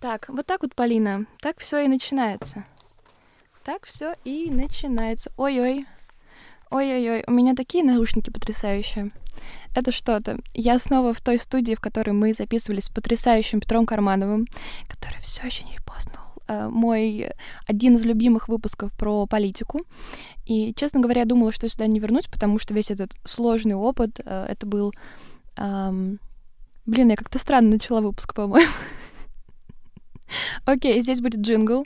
Так, вот так вот, Полина, так все и начинается. Так все и начинается. Ой-ой. Ой-ой-ой, у меня такие наушники потрясающие. Это что-то. Я снова в той студии, в которой мы записывались с потрясающим Петром Кармановым, который все еще не познал э, мой один из любимых выпусков про политику. И, честно говоря, я думала, что сюда не вернусь, потому что весь этот сложный опыт, э, это был... Эм... Блин, я как-то странно начала выпуск, по-моему. Окей, здесь будет джингл.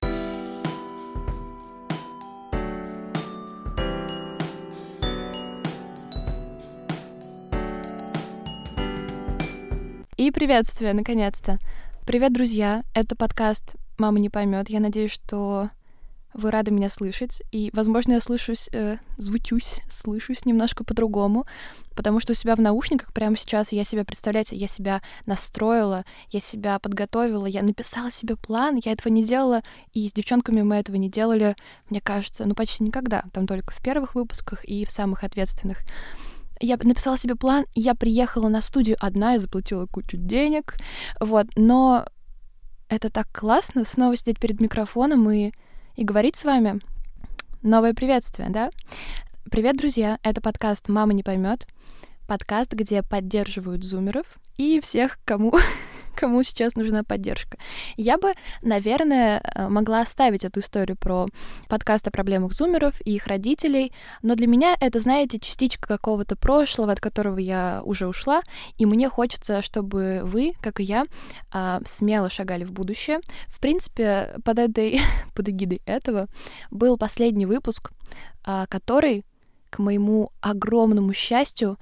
И приветствие, наконец-то. Привет, друзья. Это подкаст «Мама не поймет». Я надеюсь, что вы рады меня слышать. И, возможно, я слышусь, э, звучусь, слышусь немножко по-другому, потому что у себя в наушниках прямо сейчас я себя, представляете, я себя настроила, я себя подготовила, я написала себе план, я этого не делала, и с девчонками мы этого не делали, мне кажется, ну почти никогда, там только в первых выпусках и в самых ответственных. Я написала себе план, я приехала на студию одна и заплатила кучу денег, вот, но это так классно, снова сидеть перед микрофоном и и говорить с вами. Новое приветствие, да? Привет, друзья! Это подкаст «Мама не поймет». Подкаст, где поддерживают зумеров и всех, кому кому сейчас нужна поддержка. Я бы, наверное, э, могла оставить эту историю про подкаст о проблемах зумеров и их родителей, но для меня это, знаете, частичка какого-то прошлого, от которого я уже ушла, и мне хочется, чтобы вы, как и я, а, смело шагали в будущее. В принципе, под этой, под эгидой этого был последний выпуск, а, который к моему огромному счастью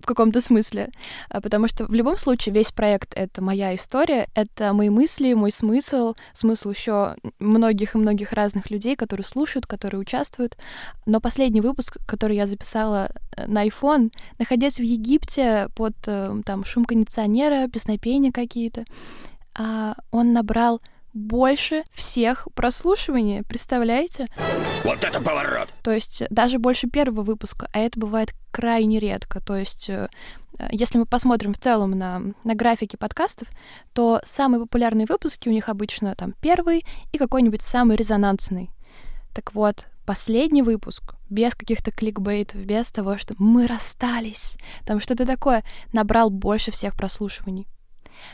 в каком-то смысле, а, потому что в любом случае весь проект — это моя история, это мои мысли, мой смысл, смысл еще многих и многих разных людей, которые слушают, которые участвуют. Но последний выпуск, который я записала э, на iPhone, находясь в Египте под э, там шум кондиционера, песнопения какие-то, а, он набрал больше всех прослушиваний, представляете? Вот это поворот! То есть даже больше первого выпуска, а это бывает крайне редко. То есть э, если мы посмотрим в целом на, на графики подкастов, то самые популярные выпуски у них обычно там первый и какой-нибудь самый резонансный. Так вот, последний выпуск, без каких-то кликбейтов, без того, что мы расстались, там что-то такое, набрал больше всех прослушиваний.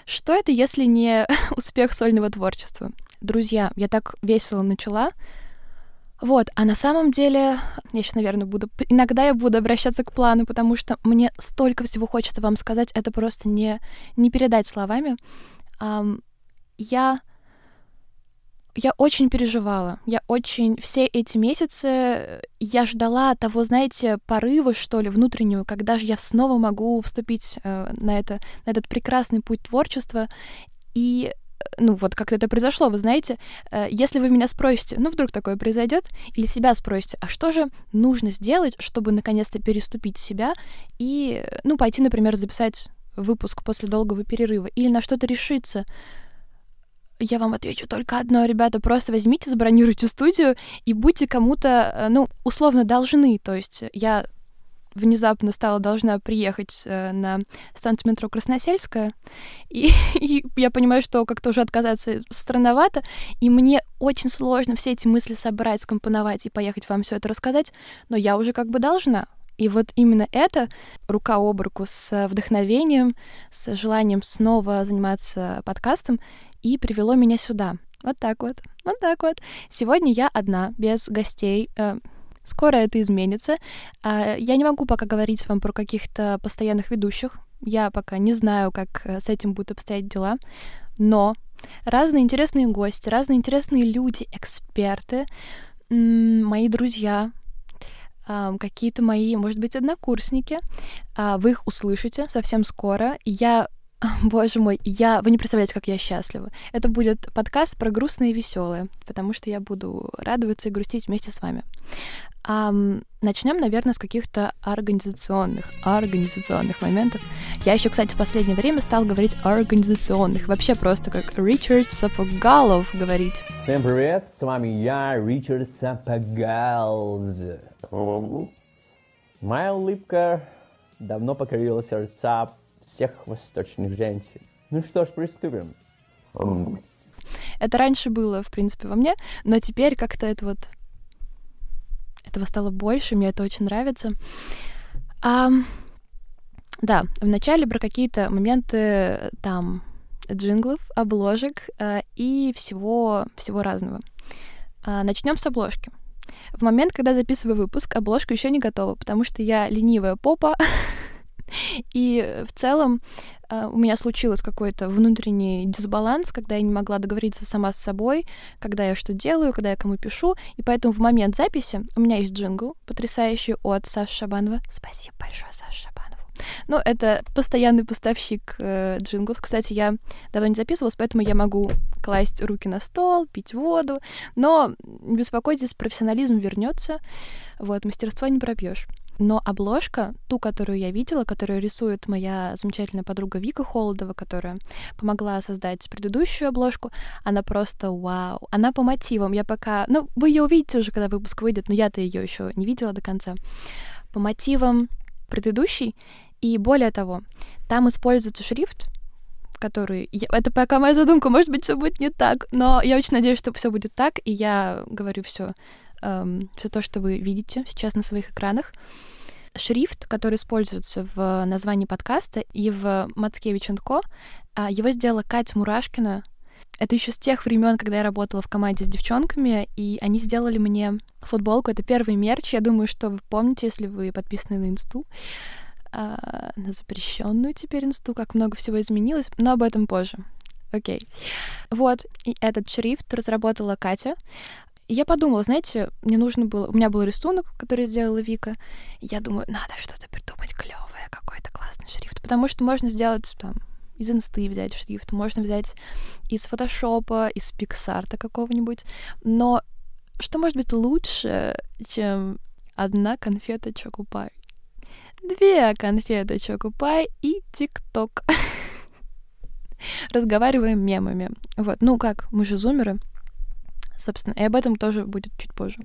Что это, если не успех сольного творчества? Друзья, я так весело начала. Вот, а на самом деле, я сейчас, наверное, буду... Иногда я буду обращаться к плану, потому что мне столько всего хочется вам сказать, это просто не, не передать словами. Um, я я очень переживала. Я очень... Все эти месяцы э, я ждала того, знаете, порыва, что ли, внутреннего, когда же я снова могу вступить э, на, это, на этот прекрасный путь творчества. И э, ну вот как это произошло, вы знаете, э, если вы меня спросите, ну вдруг такое произойдет, или себя спросите, а что же нужно сделать, чтобы наконец-то переступить себя и, э, ну, пойти, например, записать выпуск после долгого перерыва, или на что-то решиться, я вам отвечу только одно, ребята, просто возьмите, забронируйте студию и будьте кому-то, э, ну, условно должны. То есть я внезапно стала должна приехать э, на станцию метро Красносельская, и, и я понимаю, что как-то уже отказаться странновато, и мне очень сложно все эти мысли собрать, скомпоновать и поехать вам все это рассказать, но я уже как бы должна. И вот именно это рука об руку с вдохновением, с желанием снова заниматься подкастом и привело меня сюда. Вот так вот, вот так вот. Сегодня я одна, без гостей. Э, скоро это изменится. А, я не могу пока говорить вам про каких-то постоянных ведущих. Я пока не знаю, как э, с этим будут обстоять дела. Но разные интересные гости, разные интересные люди, эксперты, мои друзья, какие-то мои, может быть, однокурсники. А, вы их услышите совсем скоро. Я Боже мой, я... Вы не представляете, как я счастлива. Это будет подкаст про грустное и веселое, потому что я буду радоваться и грустить вместе с вами. А, начнем, наверное, с каких-то организационных, организационных моментов. Я еще, кстати, в последнее время стал говорить организационных, вообще просто как Ричард Сапогалов говорить. Всем привет, с вами я, Ричард Сапогалов. Моя улыбка давно покорила сердца всех восточных женщин. Ну что ж, приступим. Это раньше было, в принципе, во мне, но теперь как-то это вот... Этого стало больше, мне это очень нравится. А, да, вначале про какие-то моменты там джинглов, обложек э, и всего, всего разного. Э, начнем с обложки. В момент, когда записываю выпуск, обложка еще не готова, потому что я ленивая попа. И в целом э, у меня случилось какой-то внутренний дисбаланс, когда я не могла договориться сама с собой, когда я что делаю, когда я кому пишу. И поэтому в момент записи у меня есть джингл потрясающий от Саши Шабанова. Спасибо большое, Саша Шабанова. Ну, это постоянный поставщик э, джинглов. Кстати, я давно не записывалась, поэтому я могу класть руки на стол, пить воду. Но не беспокойтесь, профессионализм вернется. Вот, мастерство не пропьешь. Но обложка, ту, которую я видела, которую рисует моя замечательная подруга Вика Холодова, которая помогла создать предыдущую обложку, она просто вау. Она по мотивам. Я пока... Ну, вы ее увидите уже, когда выпуск выйдет, но я-то ее еще не видела до конца. По мотивам предыдущей и более того, там используется шрифт, который... Это пока моя задумка, может быть, все будет не так, но я очень надеюсь, что все будет так, и я говорю все, эм, все то, что вы видите сейчас на своих экранах. Шрифт, который используется в названии подкаста и в Мацкевич Ко, а, его сделала Катя Мурашкина. Это еще с тех времен, когда я работала в команде с девчонками, и они сделали мне футболку. Это первый мерч. Я думаю, что вы помните, если вы подписаны на инсту а, на запрещенную теперь инсту, как много всего изменилось, но об этом позже. Окей. Вот, и этот шрифт разработала Катя. И я подумала, знаете, мне нужно было... У меня был рисунок, который сделала Вика. И я думаю, надо что-то придумать клевое, какой-то классный шрифт. Потому что можно сделать там из инсты взять шрифт, можно взять из фотошопа, из пиксарта какого-нибудь. Но что может быть лучше, чем одна конфета Чокупай? две конфеты Чокупай и ТикТок. Разговариваем мемами. Вот, ну как, мы же зумеры. Собственно, и об этом тоже будет чуть позже.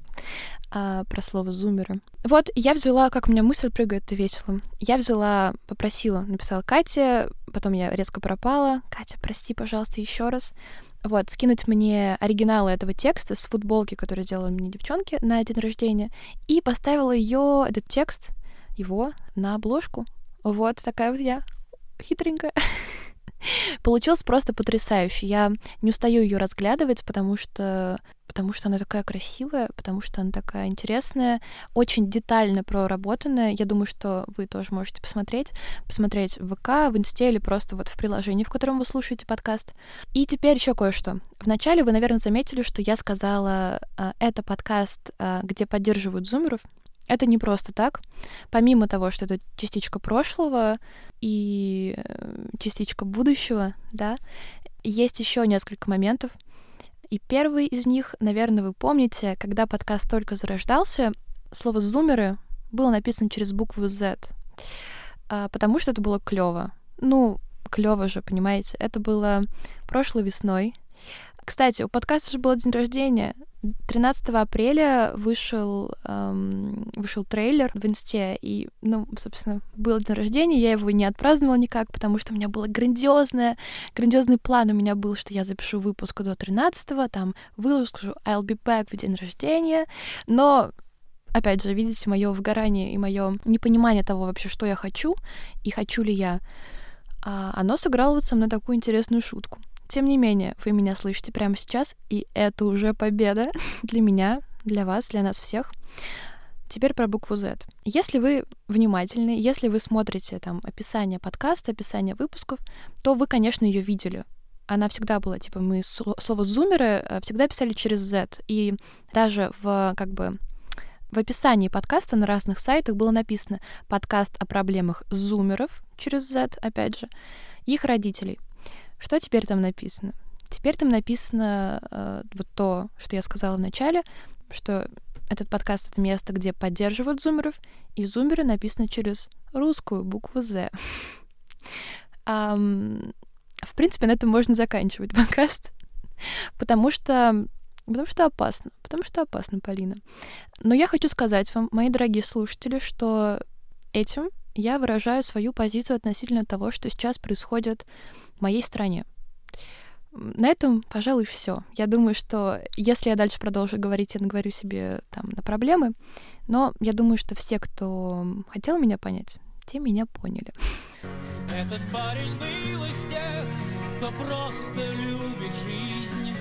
А, про слово зумеры. Вот, я взяла, как у меня мысль прыгает, это весело. Я взяла, попросила, написала Кате, потом я резко пропала. Катя, прости, пожалуйста, еще раз. Вот, скинуть мне оригиналы этого текста с футболки, которую сделали мне девчонки на день рождения, и поставила ее, этот текст, его на обложку. Вот такая вот я хитренькая. Получилось просто потрясающе. Я не устаю ее разглядывать, потому что потому что она такая красивая, потому что она такая интересная, очень детально проработанная. Я думаю, что вы тоже можете посмотреть, посмотреть в ВК, в Инсте или просто вот в приложении, в котором вы слушаете подкаст. И теперь еще кое-что. Вначале вы, наверное, заметили, что я сказала, а, это подкаст, а, где поддерживают зумеров. Это не просто так. Помимо того, что это частичка прошлого и э, частичка будущего, да, есть еще несколько моментов. И первый из них, наверное, вы помните, когда подкаст только зарождался, слово «зумеры» было написано через букву Z, а, потому что это было клево. Ну, клево же, понимаете. Это было прошлой весной. Кстати, у подкаста же был день рождения. 13 апреля вышел, эм, вышел трейлер в инсте, и, ну, собственно, был день рождения, я его не отпраздновала никак, потому что у меня было грандиозное, грандиозный план у меня был, что я запишу выпуск до 13 там выложу I'll be back в день рождения, но опять же, видите, мое выгорание и мое непонимание того вообще, что я хочу и хочу ли я, а оно сыграло вот со мной такую интересную шутку. Тем не менее, вы меня слышите прямо сейчас, и это уже победа для меня, для вас, для нас всех. Теперь про букву Z. Если вы внимательны, если вы смотрите там описание подкаста, описание выпусков, то вы, конечно, ее видели. Она всегда была, типа, мы слово «зумеры» э, всегда писали через Z. И даже в, как бы, в описании подкаста на разных сайтах было написано «подкаст о проблемах зумеров» через Z, опять же, их родителей. Что теперь там написано? Теперь там написано э, вот то, что я сказала в начале, что этот подкаст — это место, где поддерживают зумеров, и зумеры написано через русскую букву «З». В принципе, на этом можно заканчивать подкаст, потому что Потому что опасно. Потому что опасно, Полина. Но я хочу сказать вам, мои дорогие слушатели, что этим я выражаю свою позицию относительно того, что сейчас происходит в моей стране. На этом, пожалуй, все. Я думаю, что если я дальше продолжу говорить, я наговорю себе там на проблемы, но я думаю, что все, кто хотел меня понять, те меня поняли. Этот парень был из тех, кто просто любит жизнь.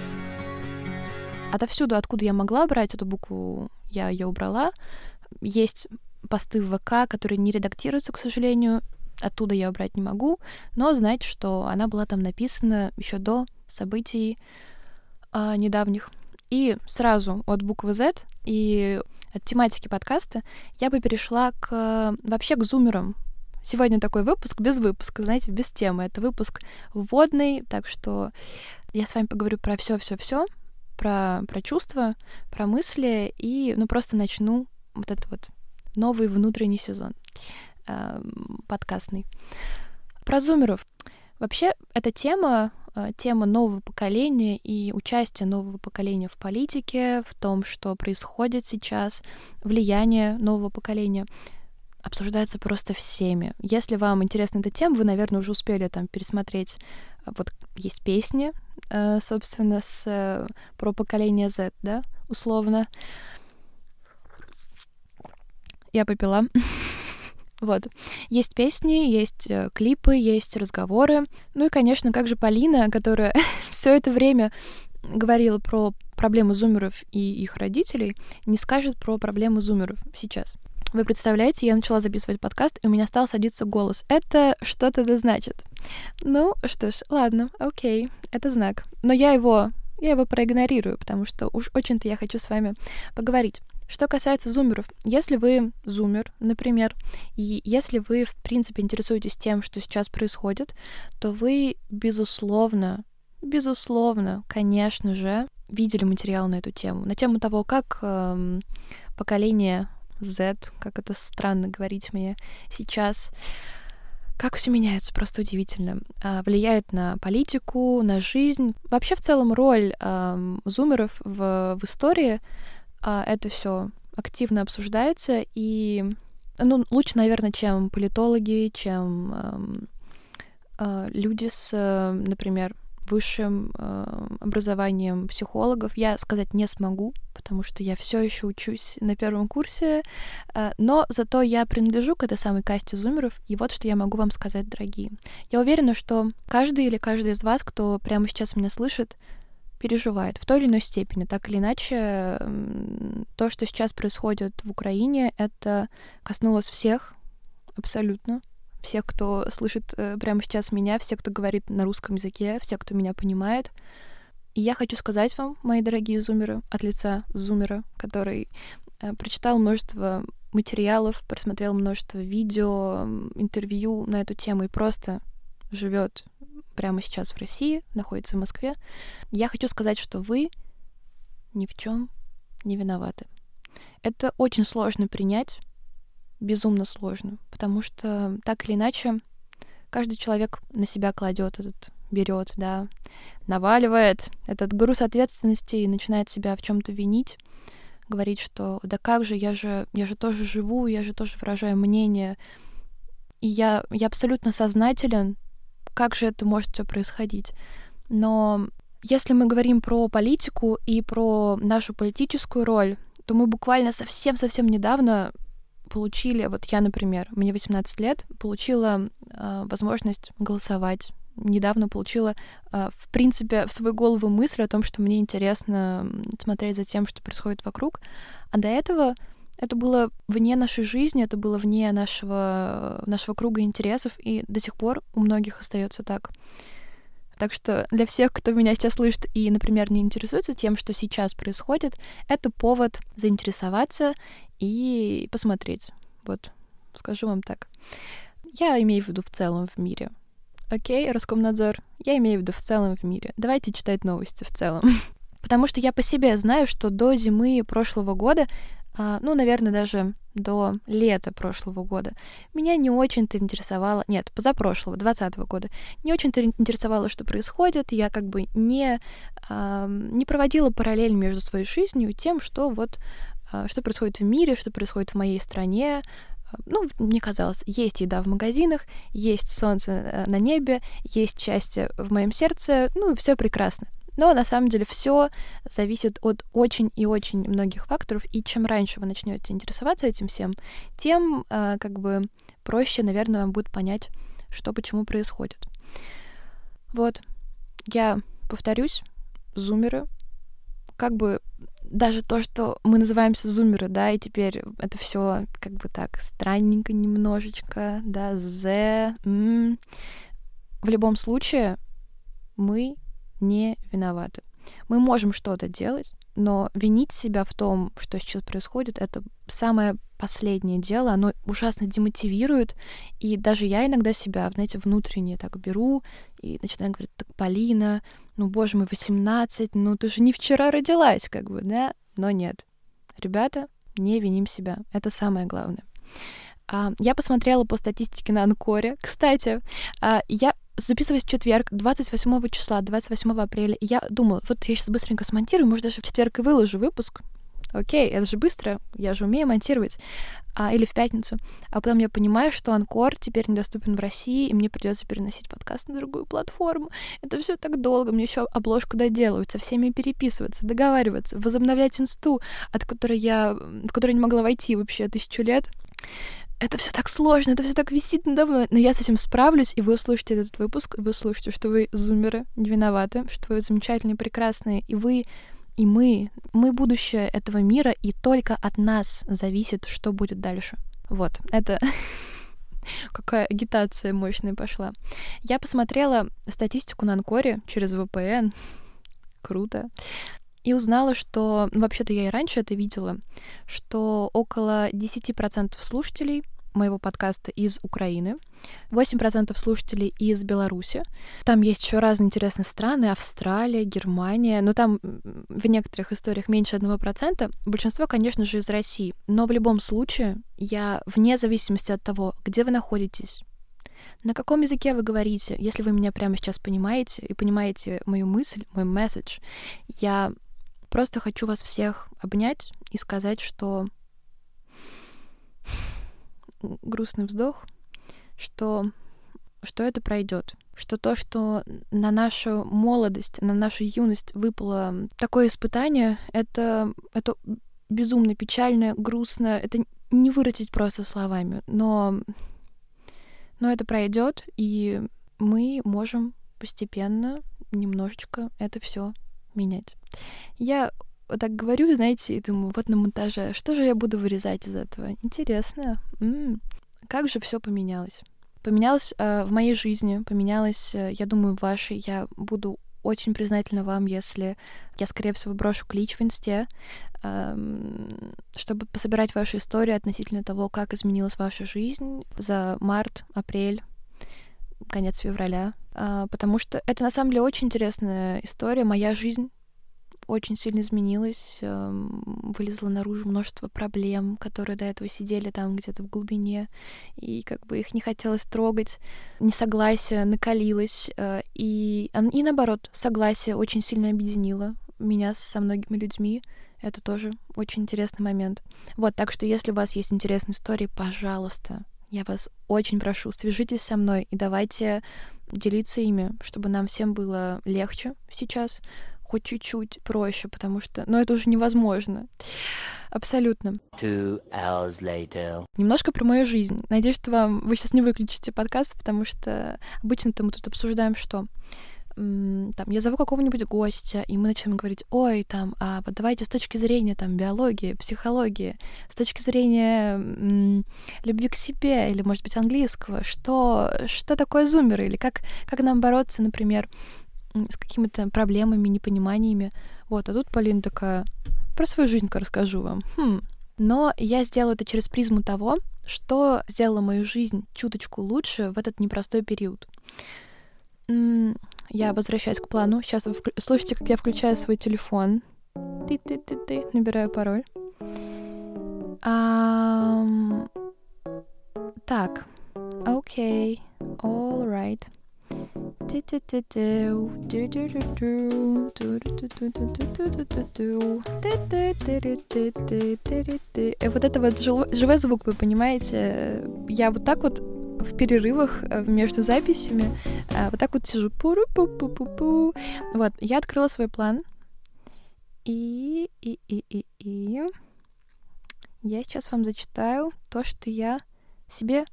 Отовсюду, откуда я могла брать эту букву, я ее убрала. Есть посты в ВК, которые не редактируются, к сожалению, оттуда я убрать не могу, но знайте, что она была там написана еще до событий а, недавних. И сразу от буквы Z и от тематики подкаста я бы перешла к вообще к зумерам. Сегодня такой выпуск без выпуска, знаете, без темы. Это выпуск вводный, так что я с вами поговорю про все, все, все, про, про чувства, про мысли и ну просто начну вот этот вот новый внутренний сезон э, подкастный. Про зумеров. Вообще, эта тема, э, тема нового поколения и участие нового поколения в политике, в том, что происходит сейчас, влияние нового поколения, обсуждается просто всеми. Если вам интересна эта тема, вы, наверное, уже успели там пересмотреть. Э, вот есть песни, э, собственно, с, про поколение Z, да, условно. Я попила. Вот. Есть песни, есть э, клипы, есть разговоры. Ну и, конечно, как же Полина, которая все это время говорила про проблемы зумеров и их родителей, не скажет про проблемы зумеров сейчас. Вы представляете, я начала записывать подкаст, и у меня стал садиться голос. Это что-то да значит. Ну, что ж, ладно, окей, это знак. Но я его, я его проигнорирую, потому что уж очень-то я хочу с вами поговорить. Что касается зумеров, если вы зумер, например, и если вы, в принципе, интересуетесь тем, что сейчас происходит, то вы, безусловно, безусловно, конечно же, видели материал на эту тему, на тему того, как эм, поколение Z, как это странно говорить мне сейчас, как все меняется, просто удивительно. А, влияет на политику, на жизнь. Вообще, в целом, роль э, зумеров в, в истории это все активно обсуждается, и ну, лучше, наверное, чем политологи, чем э, люди с, например, высшим э, образованием психологов. Я сказать не смогу, потому что я все еще учусь на первом курсе, э, но зато я принадлежу к этой самой касте зумеров, и вот что я могу вам сказать, дорогие. Я уверена, что каждый или каждый из вас, кто прямо сейчас меня слышит, переживает в той или иной степени. Так или иначе, то, что сейчас происходит в Украине, это коснулось всех абсолютно. Всех, кто слышит э, прямо сейчас меня, всех, кто говорит на русском языке, всех, кто меня понимает. И я хочу сказать вам, мои дорогие зумеры, от лица зумера, который э, прочитал множество материалов, просмотрел множество видео, интервью на эту тему и просто живет прямо сейчас в России, находится в Москве, я хочу сказать, что вы ни в чем не виноваты. Это очень сложно принять, безумно сложно, потому что так или иначе каждый человек на себя кладет этот берет, да, наваливает этот груз ответственности и начинает себя в чем-то винить, говорить, что да как же, я же, я же тоже живу, я же тоже выражаю мнение, и я, я абсолютно сознателен как же это может все происходить. Но если мы говорим про политику и про нашу политическую роль, то мы буквально совсем-совсем недавно получили, вот я, например, мне 18 лет, получила э, возможность голосовать. Недавно получила, э, в принципе, в свою голову мысль о том, что мне интересно смотреть за тем, что происходит вокруг. А до этого это было вне нашей жизни, это было вне нашего, нашего круга интересов, и до сих пор у многих остается так. Так что для всех, кто меня сейчас слышит и, например, не интересуется тем, что сейчас происходит, это повод заинтересоваться и посмотреть. Вот, скажу вам так. Я имею в виду в целом в мире. Окей, Роскомнадзор, я имею в виду в целом в мире. Давайте читать новости в целом. Потому что я по себе знаю, что до зимы прошлого года ну, наверное, даже до лета прошлого года, меня не очень-то интересовало, нет, позапрошлого, 2020 года, не очень-то интересовало, что происходит, я как бы не, э, не проводила параллель между своей жизнью и тем, что вот, э, что происходит в мире, что происходит в моей стране, ну, мне казалось, есть еда в магазинах, есть солнце э, на небе, есть счастье в моем сердце, ну, все прекрасно. Но на самом деле все зависит от очень и очень многих факторов, и чем раньше вы начнете интересоваться этим всем, тем э, как бы проще, наверное, вам будет понять, что почему происходит. Вот, я повторюсь, зумеры, как бы даже то, что мы называемся зумеры, да, и теперь это все как бы так странненько немножечко, да, з, м. в любом случае мы не виноваты. Мы можем что-то делать, но винить себя в том, что сейчас происходит, это самое последнее дело, оно ужасно демотивирует, и даже я иногда себя, знаете, внутренне так беру и начинаю говорить, так, Полина, ну, боже мой, 18, ну, ты же не вчера родилась, как бы, да? Но нет. Ребята, не виним себя. Это самое главное. А, я посмотрела по статистике на Анкоре. Кстати, а, я записываюсь в четверг, 28 числа, 28 апреля, и я думала, вот я сейчас быстренько смонтирую, может, даже в четверг и выложу выпуск. Окей, это же быстро, я же умею монтировать. А, или в пятницу. А потом я понимаю, что Анкор теперь недоступен в России, и мне придется переносить подкаст на другую платформу. Это все так долго, мне еще обложку доделывать, со всеми переписываться, договариваться, возобновлять инсту, от которой я, в которой не могла войти вообще тысячу лет это все так сложно, это все так висит надо. Но я с этим справлюсь, и вы услышите этот выпуск, и вы услышите, что вы зумеры, не виноваты, что вы замечательные, прекрасные, и вы и мы, мы будущее этого мира, и только от нас зависит, что будет дальше. Вот, это какая агитация мощная пошла. Я посмотрела статистику на Анкоре через VPN. Круто. И узнала, что, ну, вообще-то я и раньше это видела, что около 10% слушателей моего подкаста из Украины, 8% слушателей из Беларуси. Там есть еще разные интересные страны, Австралия, Германия, но там в некоторых историях меньше 1%. Большинство, конечно же, из России. Но в любом случае, я вне зависимости от того, где вы находитесь, на каком языке вы говорите, если вы меня прямо сейчас понимаете и понимаете мою мысль, мой месседж, я просто хочу вас всех обнять и сказать, что грустный вздох, что, что это пройдет, что то, что на нашу молодость, на нашу юность выпало такое испытание, это, это безумно печально, грустно, это не выразить просто словами, но, но это пройдет, и мы можем постепенно немножечко это все менять. Я вот так говорю, знаете, и думаю, вот на монтаже, что же я буду вырезать из этого? Интересно. М-м, как же все поменялось? Поменялось э, в моей жизни, поменялось, э, я думаю, в вашей. Я буду очень признательна вам, если я, скорее всего, брошу клич в инсте, э, чтобы пособирать вашу историю относительно того, как изменилась ваша жизнь за март, апрель, конец февраля, э, потому что это на самом деле очень интересная история. Моя жизнь очень сильно изменилась, эм, вылезло наружу множество проблем, которые до этого сидели там где-то в глубине, и как бы их не хотелось трогать, несогласие накалилось, э, и, и наоборот, согласие очень сильно объединило меня со многими людьми, это тоже очень интересный момент. Вот, так что если у вас есть интересные истории, пожалуйста, я вас очень прошу, свяжитесь со мной и давайте делиться ими, чтобы нам всем было легче сейчас, хоть чуть-чуть проще, потому что, ну, это уже невозможно. Абсолютно. Немножко про мою жизнь. Надеюсь, что вам вы сейчас не выключите подкаст, потому что обычно-то мы тут обсуждаем что? Там, я зову какого-нибудь гостя, и мы начинаем говорить, ой, там, а вот давайте с точки зрения там биологии, психологии, с точки зрения м, любви к себе или, может быть, английского, что, что такое зумеры, или как, как нам бороться, например, с какими-то проблемами, непониманиями. Вот, а тут Полина такая, про свою жизнь-ка расскажу вам. Хм. Но я сделаю это через призму того, что сделало мою жизнь чуточку лучше в этот непростой период. Я возвращаюсь к плану. Сейчас вы слышите, как я включаю свой телефон. Ты-ты-ты-ты. Набираю пароль. Um... Так. Окей. Okay. All right. И вот это вот живой звук, вы понимаете? Я вот так вот в перерывах э, между записями э, вот так вот сижу. Пу -пу -пу -пу -пу. Вот, я открыла свой план. И, и, и, и, и... Я сейчас вам зачитаю то, что я себе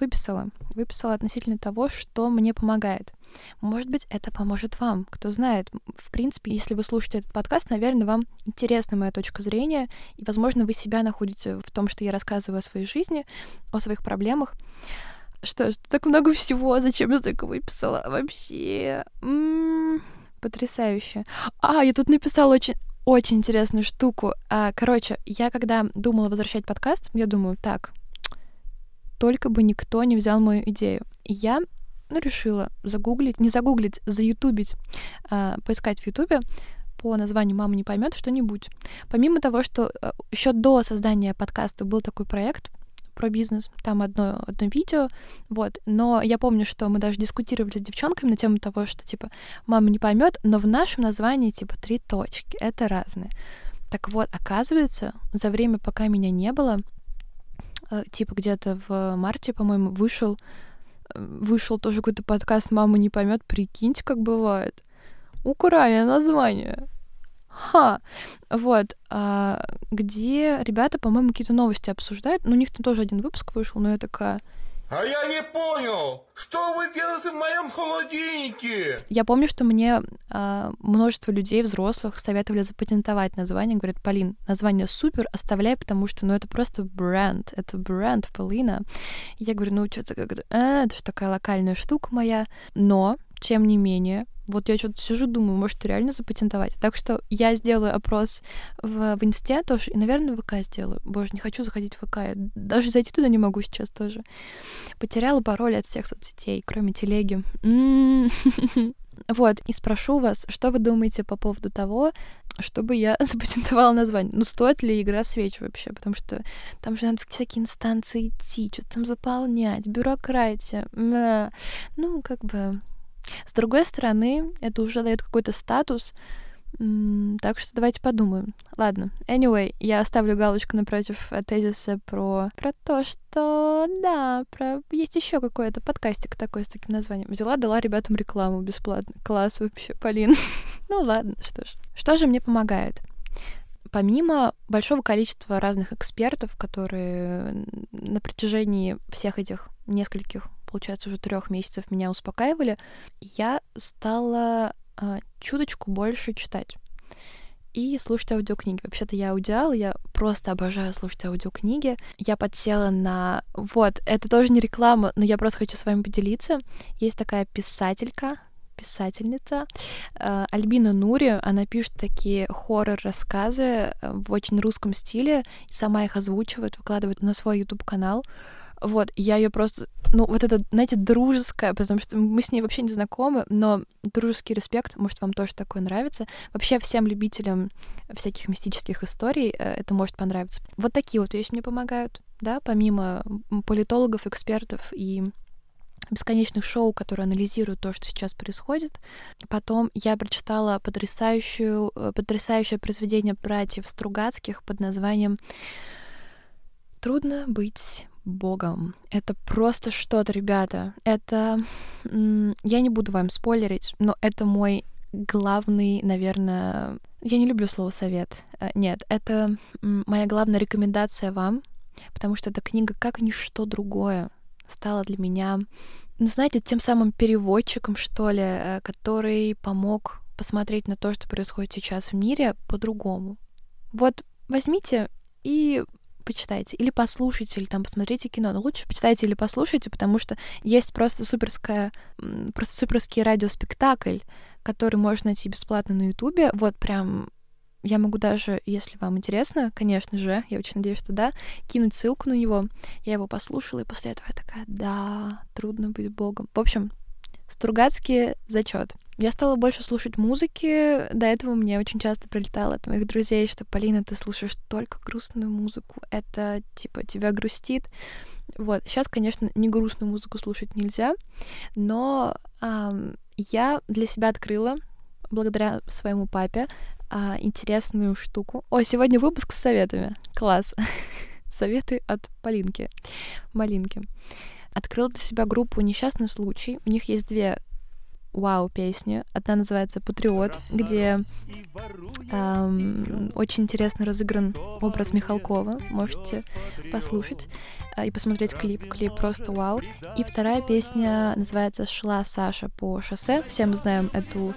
выписала. Выписала относительно того, что мне помогает. Может быть, это поможет вам. Кто знает, в принципе, если вы слушаете этот подкаст, наверное, вам интересна моя точка зрения, и, возможно, вы себя находите в том, что я рассказываю о своей жизни, о своих проблемах. Что ж, так много всего, зачем я так выписала? Вообще... М-м-м, потрясающе. А, я тут написала очень очень интересную штуку. А, короче, я когда думала возвращать подкаст, я думаю, так, только бы никто не взял мою идею. Я ну, решила загуглить, не загуглить, заютубить, а, поискать в Ютубе по названию «Мама не поймет» что-нибудь. Помимо того, что а, еще до создания подкаста был такой проект про бизнес, там одно, одно видео, вот, но я помню, что мы даже дискутировали с девчонками на тему того, что, типа, мама не поймет, но в нашем названии, типа, три точки, это разные. Так вот, оказывается, за время, пока меня не было, э, типа где-то в марте, по-моему, вышел э, вышел тоже какой-то подкаст «Мама не поймет», прикиньте, как бывает. Украя название. Ха, вот, а, где ребята, по-моему, какие-то новости обсуждают. Ну, у них там тоже один выпуск вышел, но я такая... А я не понял, что вы делаете в моем холодильнике? Я помню, что мне э, множество людей, взрослых, советовали запатентовать название. Говорят, Полин, название супер, оставляй, потому что, ну, это просто бренд, это бренд Полина. я говорю, ну, что-то как-то, э, это же такая локальная штука моя. Но, тем не менее, вот я что-то сижу, думаю, может, реально запатентовать. Так что я сделаю опрос в, в инсте тоже, и, наверное, в ВК сделаю. Боже, не хочу заходить в ВК. Я даже зайти туда не могу сейчас тоже. Потеряла пароль от всех соцсетей, кроме телеги. Вот, и спрошу вас, что вы думаете по поводу того, чтобы я запатентовала название. Ну, стоит ли игра свеч вообще? Потому что там же надо в всякие инстанции идти, что-то там заполнять, бюрократия. Ну, как бы с другой стороны, это уже дает какой-то статус, так что давайте подумаем. Ладно. Anyway, я оставлю галочку напротив тезиса про, про то, что да, про есть еще какой-то подкастик такой с таким названием. Взяла, дала ребятам рекламу бесплатно. Класс вообще, Полин. ну ладно, что ж. Что же мне помогает? Помимо большого количества разных экспертов, которые на протяжении всех этих нескольких получается, уже трех месяцев меня успокаивали, я стала э, чуточку больше читать и слушать аудиокниги. Вообще-то я аудиал, я просто обожаю слушать аудиокниги. Я подсела на... Вот, это тоже не реклама, но я просто хочу с вами поделиться. Есть такая писателька, писательница э, Альбина Нури. Она пишет такие хоррор-рассказы э, в очень русском стиле, сама их озвучивает, выкладывает на свой YouTube-канал. Вот, я ее просто, ну, вот это, знаете, дружеское, потому что мы с ней вообще не знакомы, но дружеский респект, может, вам тоже такое нравится. Вообще всем любителям всяких мистических историй э, это может понравиться. Вот такие вот вещи мне помогают, да, помимо политологов, экспертов и бесконечных шоу, которые анализируют то, что сейчас происходит. Потом я прочитала потрясающую, э, потрясающее произведение братьев Стругацких под названием «Трудно быть Богом. Это просто что-то, ребята. Это... Я не буду вам спойлерить, но это мой главный, наверное... Я не люблю слово «совет». Э, нет, это моя главная рекомендация вам, потому что эта книга, как ничто другое, стала для меня, ну, знаете, тем самым переводчиком, что ли, э, который помог посмотреть на то, что происходит сейчас в мире по-другому. Вот возьмите и почитайте. Или послушайте, или там посмотрите кино. Но лучше почитайте или послушайте, потому что есть просто суперская, просто суперский радиоспектакль, который можно найти бесплатно на Ютубе. Вот прям я могу даже, если вам интересно, конечно же, я очень надеюсь, что да, кинуть ссылку на него. Я его послушала, и после этого я такая, да, трудно быть богом. В общем, Стругацкий зачет. Я стала больше слушать музыки. До этого мне очень часто прилетало от моих друзей, что Полина, ты слушаешь только грустную музыку. Это типа тебя грустит. Вот. Сейчас, конечно, не грустную музыку слушать нельзя, но эм, я для себя открыла, благодаря своему папе, э, интересную штуку. О, сегодня выпуск с советами. Класс. Советы от Полинки. Малинки. Открыла для себя группу «Несчастный случай». У них есть две вау песни. Одна называется «Патриот», где эм, очень интересно разыгран образ Михалкова. Можете послушать э, и посмотреть клип. Клип просто вау. И вторая песня называется «Шла Саша по шоссе». Все мы знаем эту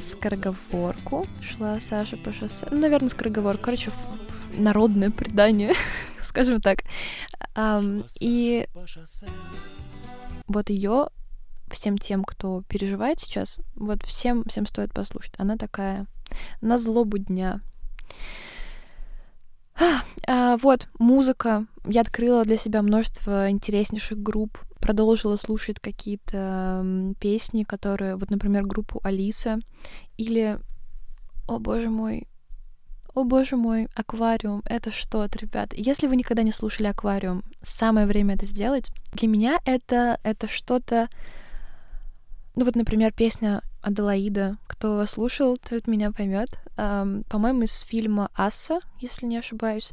скороговорку. Шла Саша по шоссе. Ну, наверное, скороговорку. Короче, народное предание, скажем так. Um, и вот ее всем тем, кто переживает сейчас, вот всем, всем стоит послушать. Она такая на злобу дня. А, а, вот, музыка. Я открыла для себя множество интереснейших групп, продолжила слушать какие-то песни, которые, вот, например, группу Алиса, или, о боже мой, о боже мой, аквариум, это что-то, ребят. Если вы никогда не слушали аквариум, самое время это сделать. Для меня это, это что-то ну вот, например, песня Аделаида. Кто слушал, тот меня поймет. Um, по-моему, из фильма Асса, если не ошибаюсь.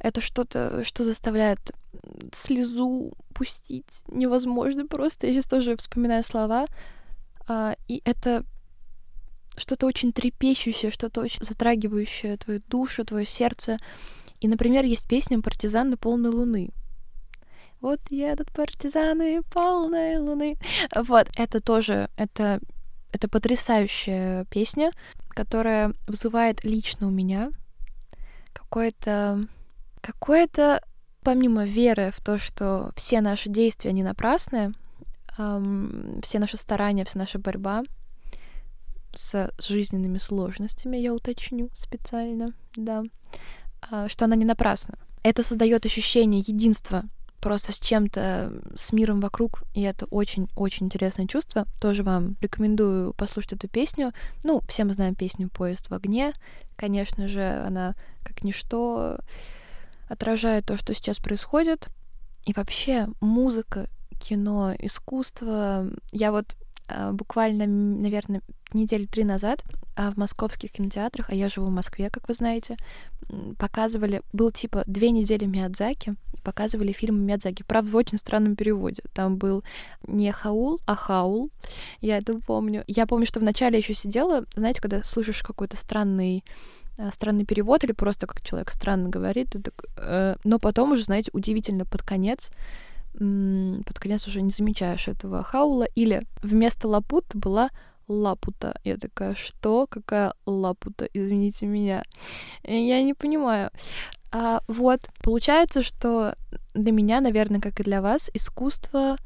Это что-то, что заставляет слезу пустить. Невозможно просто. Я сейчас тоже вспоминаю слова. Uh, и это что-то очень трепещущее, что-то очень затрагивающее твою душу, твое сердце. И, например, есть песня «Партизан на полной луны». Вот едут партизаны полной луны. Вот, это тоже, это, это потрясающая песня, которая вызывает лично у меня какое-то, какое-то, помимо веры в то, что все наши действия не напрасны, эм, все наши старания, вся наша борьба с жизненными сложностями, я уточню специально, да, э, что она не напрасна. Это создает ощущение единства просто с чем-то, с миром вокруг, и это очень-очень интересное чувство. Тоже вам рекомендую послушать эту песню. Ну, все мы знаем песню «Поезд в огне». Конечно же, она, как ничто, отражает то, что сейчас происходит. И вообще музыка, кино, искусство. Я вот а, буквально, наверное, недели три назад а, в московских кинотеатрах, а я живу в Москве, как вы знаете, показывали, был типа две недели Миядзаки, показывали фильмы Миядзаки, правда, в очень странном переводе. Там был не Хаул, а Хаул, я это помню. Я помню, что вначале еще сидела, знаете, когда слышишь какой-то странный а, странный перевод или просто как человек странно говорит, так, э, но потом уже, знаете, удивительно под конец под конец уже не замечаешь этого хаула. Или вместо лапут была лапута. Я такая, что? Какая лапута? Извините меня. Я не понимаю. А, вот, получается, что для меня, наверное, как и для вас, искусство,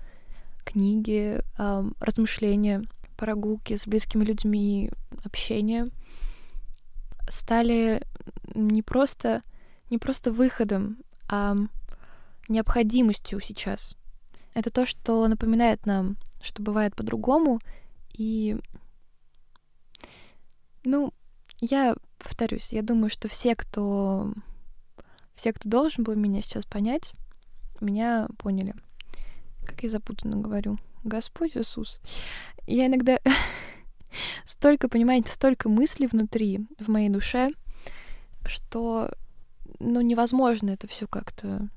книги, эм, размышления, прогулки с близкими людьми, общение стали не просто, не просто выходом, а необходимостью сейчас. Это то, что напоминает нам, что бывает по-другому. И, ну, я повторюсь, я думаю, что все, кто все, кто должен был меня сейчас понять, меня поняли. Как я запутанно говорю. Господь Иисус. Я иногда столько, понимаете, столько мыслей внутри, в моей душе, что, ну, невозможно это все как-то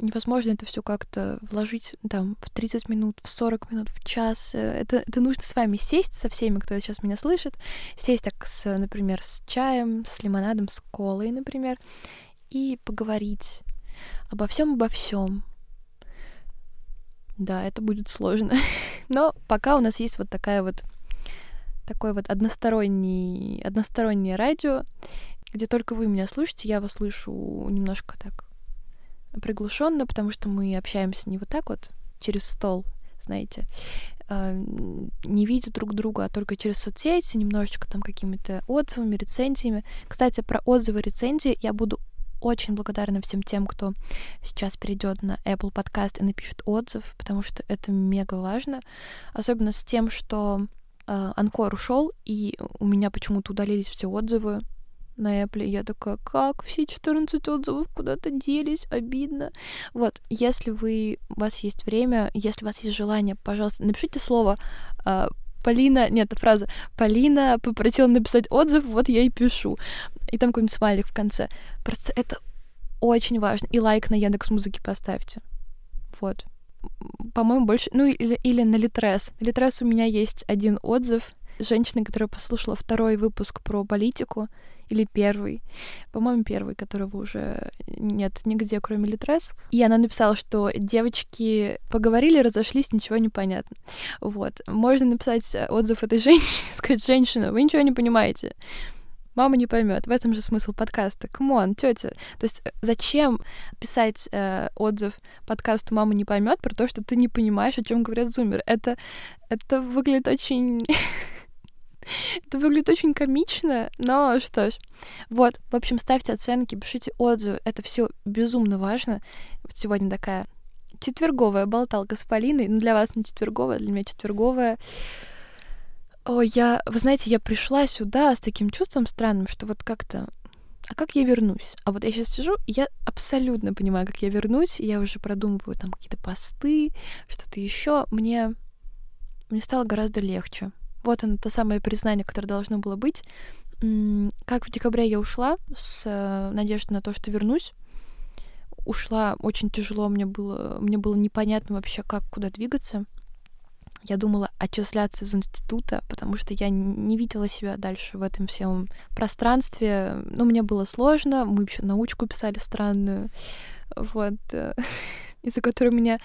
невозможно это все как-то вложить там в 30 минут, в 40 минут, в час. Это, это нужно с вами сесть, со всеми, кто сейчас меня слышит, сесть так, с, например, с чаем, с лимонадом, с колой, например, и поговорить обо всем, обо всем. Да, это будет сложно. Но пока у нас есть вот такая вот такой вот односторонний, одностороннее радио, где только вы меня слышите, я вас слышу немножко так приглушенно, потому что мы общаемся не вот так вот через стол, знаете, а, не видя друг друга, а только через соцсети, немножечко там какими-то отзывами, рецензиями. Кстати, про отзывы, рецензии я буду очень благодарна всем тем, кто сейчас перейдет на Apple Podcast и напишет отзыв, потому что это мега важно. Особенно с тем, что э, Анкор ушел, и у меня почему-то удалились все отзывы на Apple. Я такая, как все 14 отзывов куда-то делись, обидно. Вот, если вы, у вас есть время, если у вас есть желание, пожалуйста, напишите слово э, Полина, нет, фраза, Полина попросила написать отзыв, вот я и пишу. И там какой-нибудь смайлик в конце. Просто это очень важно. И лайк на Яндекс Музыке поставьте. Вот. По-моему, больше... Ну, или, или на Литрес. На Литрес у меня есть один отзыв женщины, которая послушала второй выпуск про политику, или первый, по-моему, первый, которого уже нет нигде, кроме Литрес. И она написала, что девочки поговорили, разошлись, ничего не понятно. Вот. Можно написать отзыв этой женщине, сказать, женщина, вы ничего не понимаете. Мама не поймет. В этом же смысл подкаста. Come on, тетя. То есть э, зачем писать э, отзыв подкасту «Мама не поймет» про то, что ты не понимаешь, о чем говорят зумеры? Это, это выглядит очень Это выглядит очень комично, но что ж. Вот, в общем, ставьте оценки, пишите отзывы. Это все безумно важно. Вот сегодня такая четверговая болталка с Полиной. Ну, для вас не четверговая, для меня четверговая. О, я, вы знаете, я пришла сюда с таким чувством странным, что вот как-то а как я вернусь? А вот я сейчас сижу, и я абсолютно понимаю, как я вернусь, я уже продумываю там какие-то посты, что-то еще. Мне, мне стало гораздо легче. Вот оно, то самое признание, которое должно было быть. Как в декабре я ушла с э, надеждой на то, что вернусь. Ушла очень тяжело, мне было, мне было непонятно вообще, как, куда двигаться. Я думала отчисляться из института, потому что я не видела себя дальше в этом всем пространстве. Ну, мне было сложно, мы еще научку писали странную, вот, э, из-за которой меня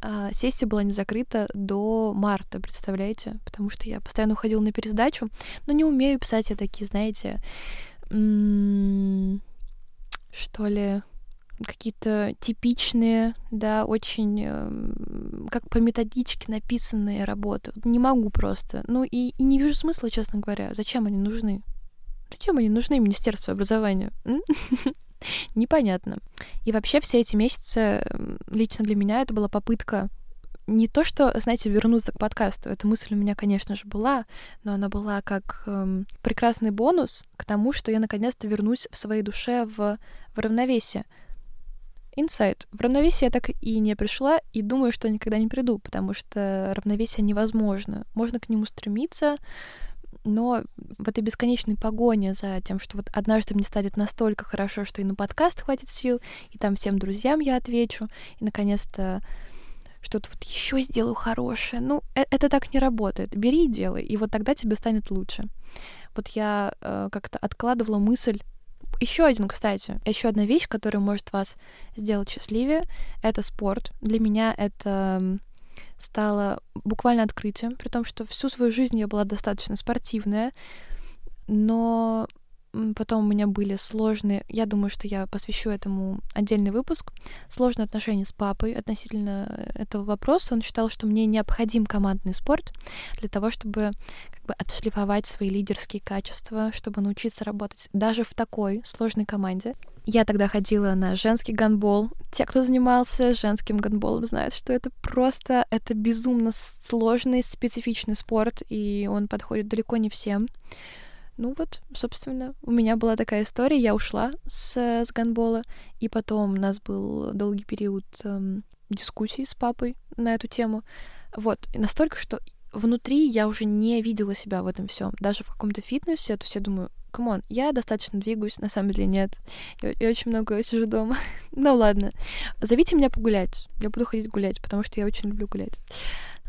а, сессия была не закрыта до марта, представляете? Потому что я постоянно уходила на пересдачу, но не умею писать я такие, знаете, что ли, какие-то типичные, да, очень э, как по методичке написанные работы. Не могу просто. Ну и, и не вижу смысла, честно говоря. Зачем они нужны? Зачем они нужны Министерству образования? непонятно. И вообще все эти месяцы лично для меня это была попытка не то, что, знаете, вернуться к подкасту. Эта мысль у меня, конечно же, была, но она была как эм, прекрасный бонус к тому, что я наконец-то вернусь в своей душе в, в равновесие. Инсайт. В равновесие я так и не пришла, и думаю, что никогда не приду, потому что равновесие невозможно. Можно к нему стремиться, но в этой бесконечной погоне за тем, что вот однажды мне станет настолько хорошо, что и на подкаст хватит сил, и там всем друзьям я отвечу, и наконец-то что-то вот еще сделаю хорошее. Ну, э это так не работает. Бери и делай, и вот тогда тебе станет лучше. Вот я э, как-то откладывала мысль. Еще один, кстати, еще одна вещь, которая может вас сделать счастливее, это спорт. Для меня это стало буквально открытием, при том, что всю свою жизнь я была достаточно спортивная, но потом у меня были сложные, я думаю, что я посвящу этому отдельный выпуск, сложные отношения с папой относительно этого вопроса. Он считал, что мне необходим командный спорт для того, чтобы как бы отшлифовать свои лидерские качества, чтобы научиться работать даже в такой сложной команде. Я тогда ходила на женский гандбол. Те, кто занимался женским гандболом, знают, что это просто, это безумно сложный, специфичный спорт, и он подходит далеко не всем. Ну вот, собственно, у меня была такая история. Я ушла с, с гандбола, и потом у нас был долгий период эм, дискуссий с папой на эту тему. Вот, и настолько, что внутри я уже не видела себя в этом всем. Даже в каком-то фитнесе, то есть я думаю, come on, я достаточно двигаюсь, на самом деле нет. Я, я очень много сижу дома. ну ладно. Зовите меня погулять. Я буду ходить гулять, потому что я очень люблю гулять.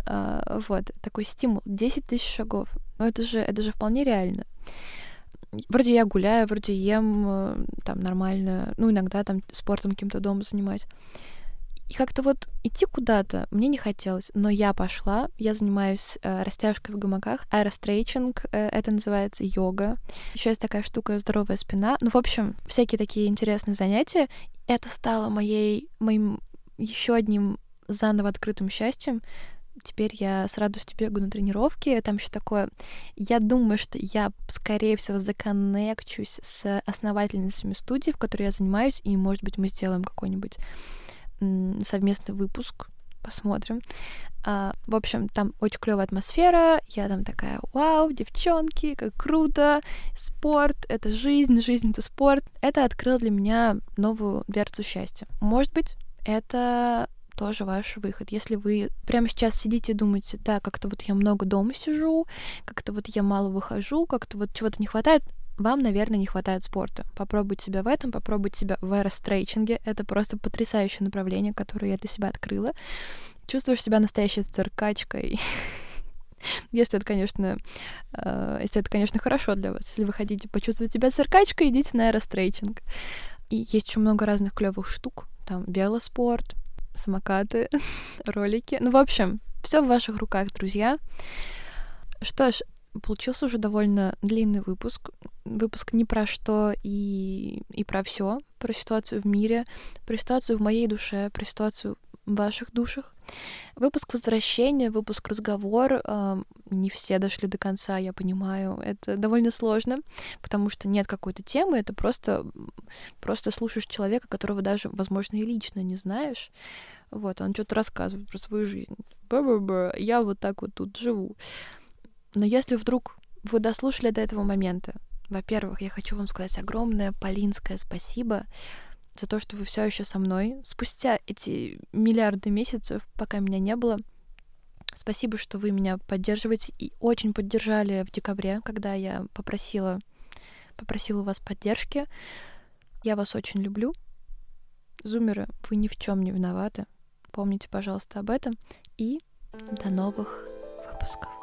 Uh, вот, такой стимул. 10 тысяч шагов. Ну, это же, это же вполне реально. Вроде я гуляю, вроде ем э, там нормально, ну, иногда там спортом каким-то дома занимаюсь. И как-то вот идти куда-то мне не хотелось, но я пошла, я занимаюсь э, растяжкой в гамаках, аэрострейчинг, э, это называется йога. Еще есть такая штука здоровая спина. Ну, в общем, всякие такие интересные занятия. Это стало моей, моим еще одним заново открытым счастьем. Теперь я с радостью бегаю на тренировки. Там еще такое... Я думаю, что я, скорее всего, законнекчусь с основательницами студии, в которой я занимаюсь, и, может быть, мы сделаем какой-нибудь совместный выпуск посмотрим. А, в общем, там очень клевая атмосфера. Я там такая, вау, девчонки, как круто. Спорт — это жизнь, жизнь — это спорт. Это открыло для меня новую дверцу счастья. Может быть, это тоже ваш выход. Если вы прямо сейчас сидите и думаете, да, как-то вот я много дома сижу, как-то вот я мало выхожу, как-то вот чего-то не хватает, вам, наверное, не хватает спорта. Попробуйте себя в этом, попробуйте себя в аэрострейчинге. Это просто потрясающее направление, которое я для себя открыла. Чувствуешь себя настоящей циркачкой. Если это, конечно, э, если это, конечно, хорошо для вас. Если вы хотите почувствовать себя циркачкой, идите на аэрострейчинг. И есть еще много разных клевых штук. Там велоспорт, самокаты, ролики. Ну, в общем, все в ваших руках, друзья. Что ж, получился уже довольно длинный выпуск. Выпуск не про что и, и про все, про ситуацию в мире, про ситуацию в моей душе, про ситуацию ваших душах. Выпуск возвращения, выпуск разговор. Э, не все дошли до конца, я понимаю. Это довольно сложно, потому что нет какой-то темы, это просто, просто слушаешь человека, которого даже, возможно, и лично не знаешь. Вот, он что-то рассказывает про свою жизнь. Б-б-б, я вот так вот тут живу. Но если вдруг вы дослушали до этого момента, во-первых, я хочу вам сказать огромное полинское спасибо за то, что вы все еще со мной. Спустя эти миллиарды месяцев, пока меня не было, спасибо, что вы меня поддерживаете и очень поддержали в декабре, когда я попросила, попросила у вас поддержки. Я вас очень люблю. Зумеры, вы ни в чем не виноваты. Помните, пожалуйста, об этом. И до новых выпусков.